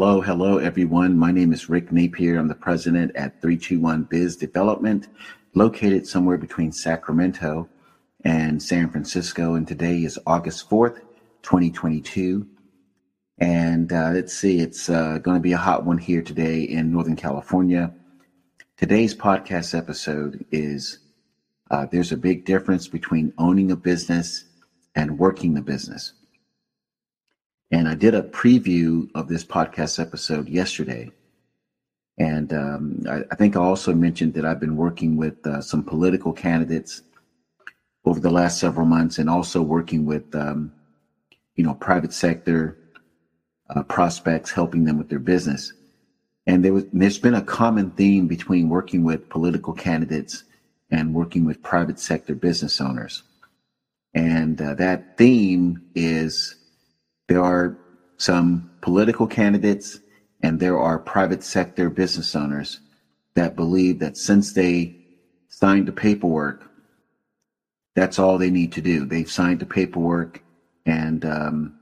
Hello, hello, everyone. My name is Rick Napier. I'm the president at 321 Biz Development, located somewhere between Sacramento and San Francisco. And today is August 4th, 2022. And uh, let's see, it's uh, going to be a hot one here today in Northern California. Today's podcast episode is uh, There's a big difference between owning a business and working the business. And I did a preview of this podcast episode yesterday. And um, I, I, think I also mentioned that I've been working with uh, some political candidates over the last several months and also working with, um, you know, private sector uh, prospects, helping them with their business. And there was, there's been a common theme between working with political candidates and working with private sector business owners. And uh, that theme is there are some political candidates and there are private sector business owners that believe that since they signed the paperwork, that's all they need to do. They've signed the paperwork and um,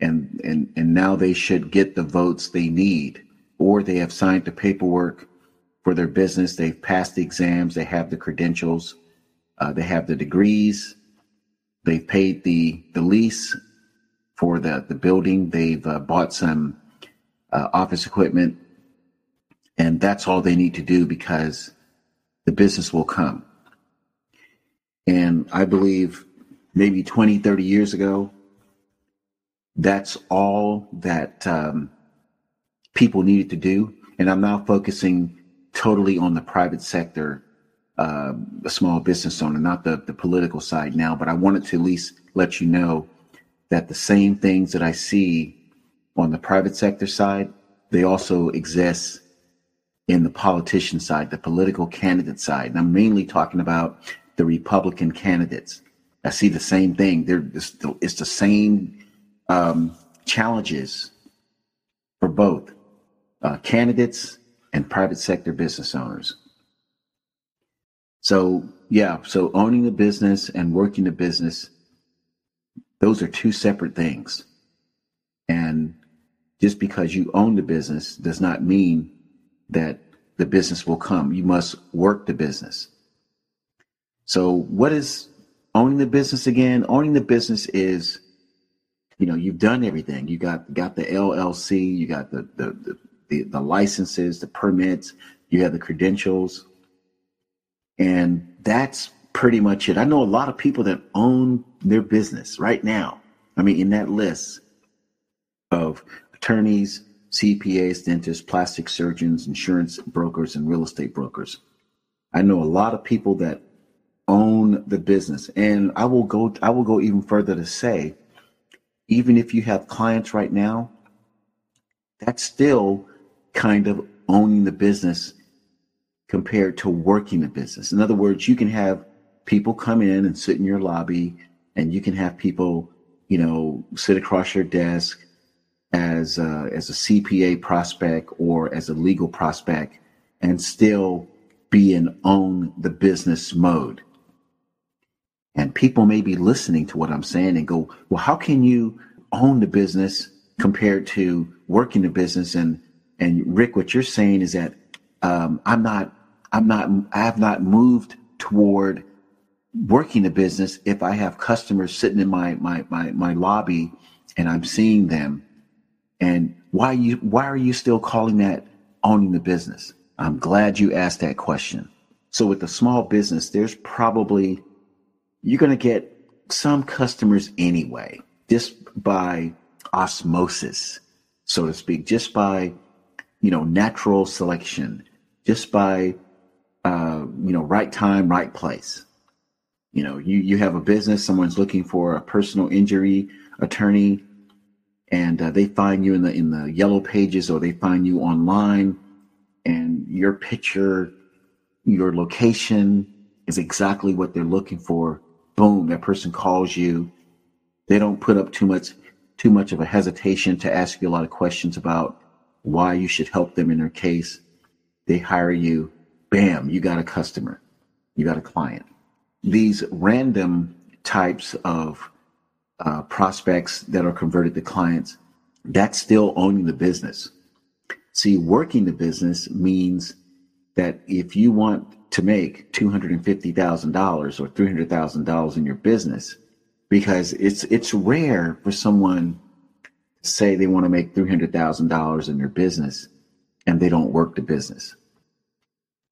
and and and now they should get the votes they need, or they have signed the paperwork for their business. They've passed the exams. They have the credentials. Uh, they have the degrees. They've paid the the lease for the, the building. They've uh, bought some uh, office equipment, and that's all they need to do because the business will come. And I believe maybe 20, 30 years ago, that's all that um, people needed to do. And I'm now focusing totally on the private sector, uh, a small business owner, not the, the political side now, but I wanted to at least let you know that the same things that I see on the private sector side, they also exist in the politician side, the political candidate side. And I'm mainly talking about the Republican candidates. I see the same thing. They're it's the same um, challenges for both uh, candidates and private sector business owners. So yeah, so owning a business and working a business those are two separate things. And just because you own the business does not mean that the business will come. You must work the business. So, what is owning the business again? Owning the business is, you know, you've done everything. You got got the LLC, you got the the the, the, the licenses, the permits, you have the credentials, and that's pretty much it. I know a lot of people that own their business right now. I mean, in that list of attorneys, CPAs, dentists, plastic surgeons, insurance brokers, and real estate brokers. I know a lot of people that own the business. And I will go I will go even further to say, even if you have clients right now, that's still kind of owning the business compared to working the business. In other words, you can have people come in and sit in your lobby and you can have people, you know, sit across your desk as a, as a CPA prospect or as a legal prospect and still be in own the business mode. And people may be listening to what I'm saying and go, well, how can you own the business compared to working the business? And, and Rick, what you're saying is that, um, I'm not, I'm not, I have not moved toward working a business if I have customers sitting in my my my my lobby and I'm seeing them and why you why are you still calling that owning the business? I'm glad you asked that question. So with the small business, there's probably you're going to get some customers anyway, just by osmosis, so to speak, just by you know natural selection, just by uh, you know right time, right place you know you you have a business someone's looking for a personal injury attorney and uh, they find you in the in the yellow pages or they find you online and your picture your location is exactly what they're looking for. Boom that person calls you. They don't put up too much too much of a hesitation to ask you a lot of questions about why you should help them in their case. They hire you. Bam you got a customer. You got a client these random types of uh, prospects that are converted to clients, that's still owning the business. See, working the business means that if you want to make $250,000 or $300,000 in your business, because it's, it's rare for someone to say they want to make $300,000 in their business and they don't work the business,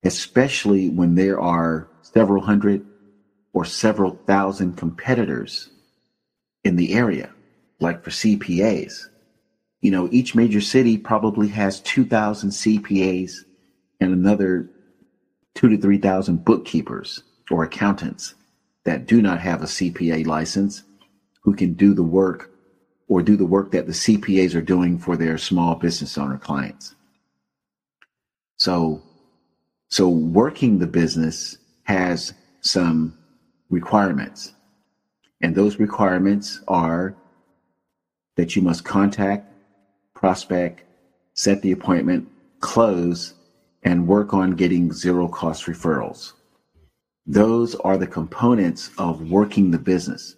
especially when there are several hundred or several thousand competitors in the area, like for CPAs. You know, each major city probably has 2,000 CPAs and another two to 3,000 bookkeepers or accountants that do not have a CPA license who can do the work or do the work that the CPAs are doing for their small business owner clients. So, so working the business has some requirements. And those requirements are that you must contact, prospect, set the appointment, close, and work on getting zero cost referrals. Those are the components of working the business.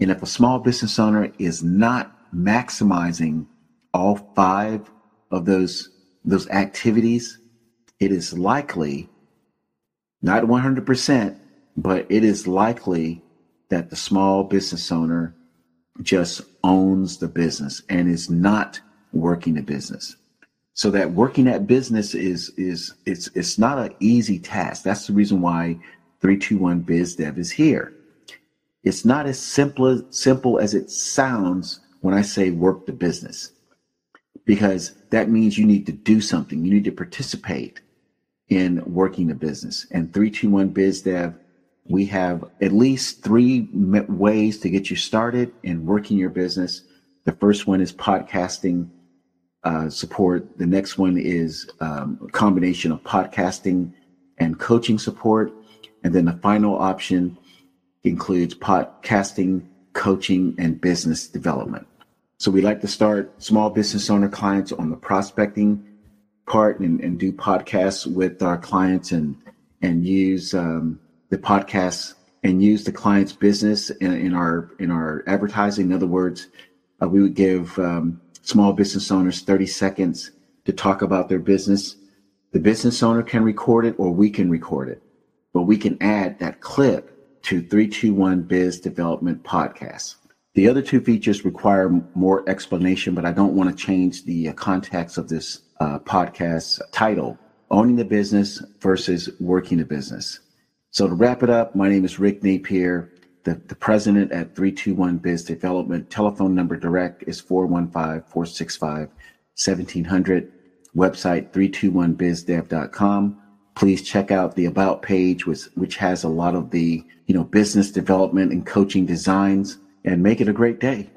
And if a small business owner is not maximizing all five of those, those activities, it is likely, not 100%, but it is likely that the small business owner just owns the business and is not working the business. So that working that business is is it's it's not an easy task. That's the reason why 321 Biz Dev is here. It's not as simple simple as it sounds when I say work the business. Because that means you need to do something. You need to participate in working the business. And 321 Biz Dev we have at least three ways to get you started in working your business. The first one is podcasting uh, support. The next one is um, a combination of podcasting and coaching support. And then the final option includes podcasting, coaching, and business development. So we like to start small business owner clients on the prospecting part and, and do podcasts with our clients and and use um, the podcasts and use the client's business in, in our in our advertising. In other words, uh, we would give um, small business owners 30 seconds to talk about their business. The business owner can record it or we can record it, but we can add that clip to 321 Biz Development Podcast. The other two features require more explanation, but I don't want to change the uh, context of this uh, podcast title Owning the Business versus Working the Business. So to wrap it up, my name is Rick Napier, the, the president at 321 Biz Development. Telephone number direct is 415-465-1700. Website 321bizdev.com. Please check out the about page, which, which has a lot of the, you know, business development and coaching designs and make it a great day.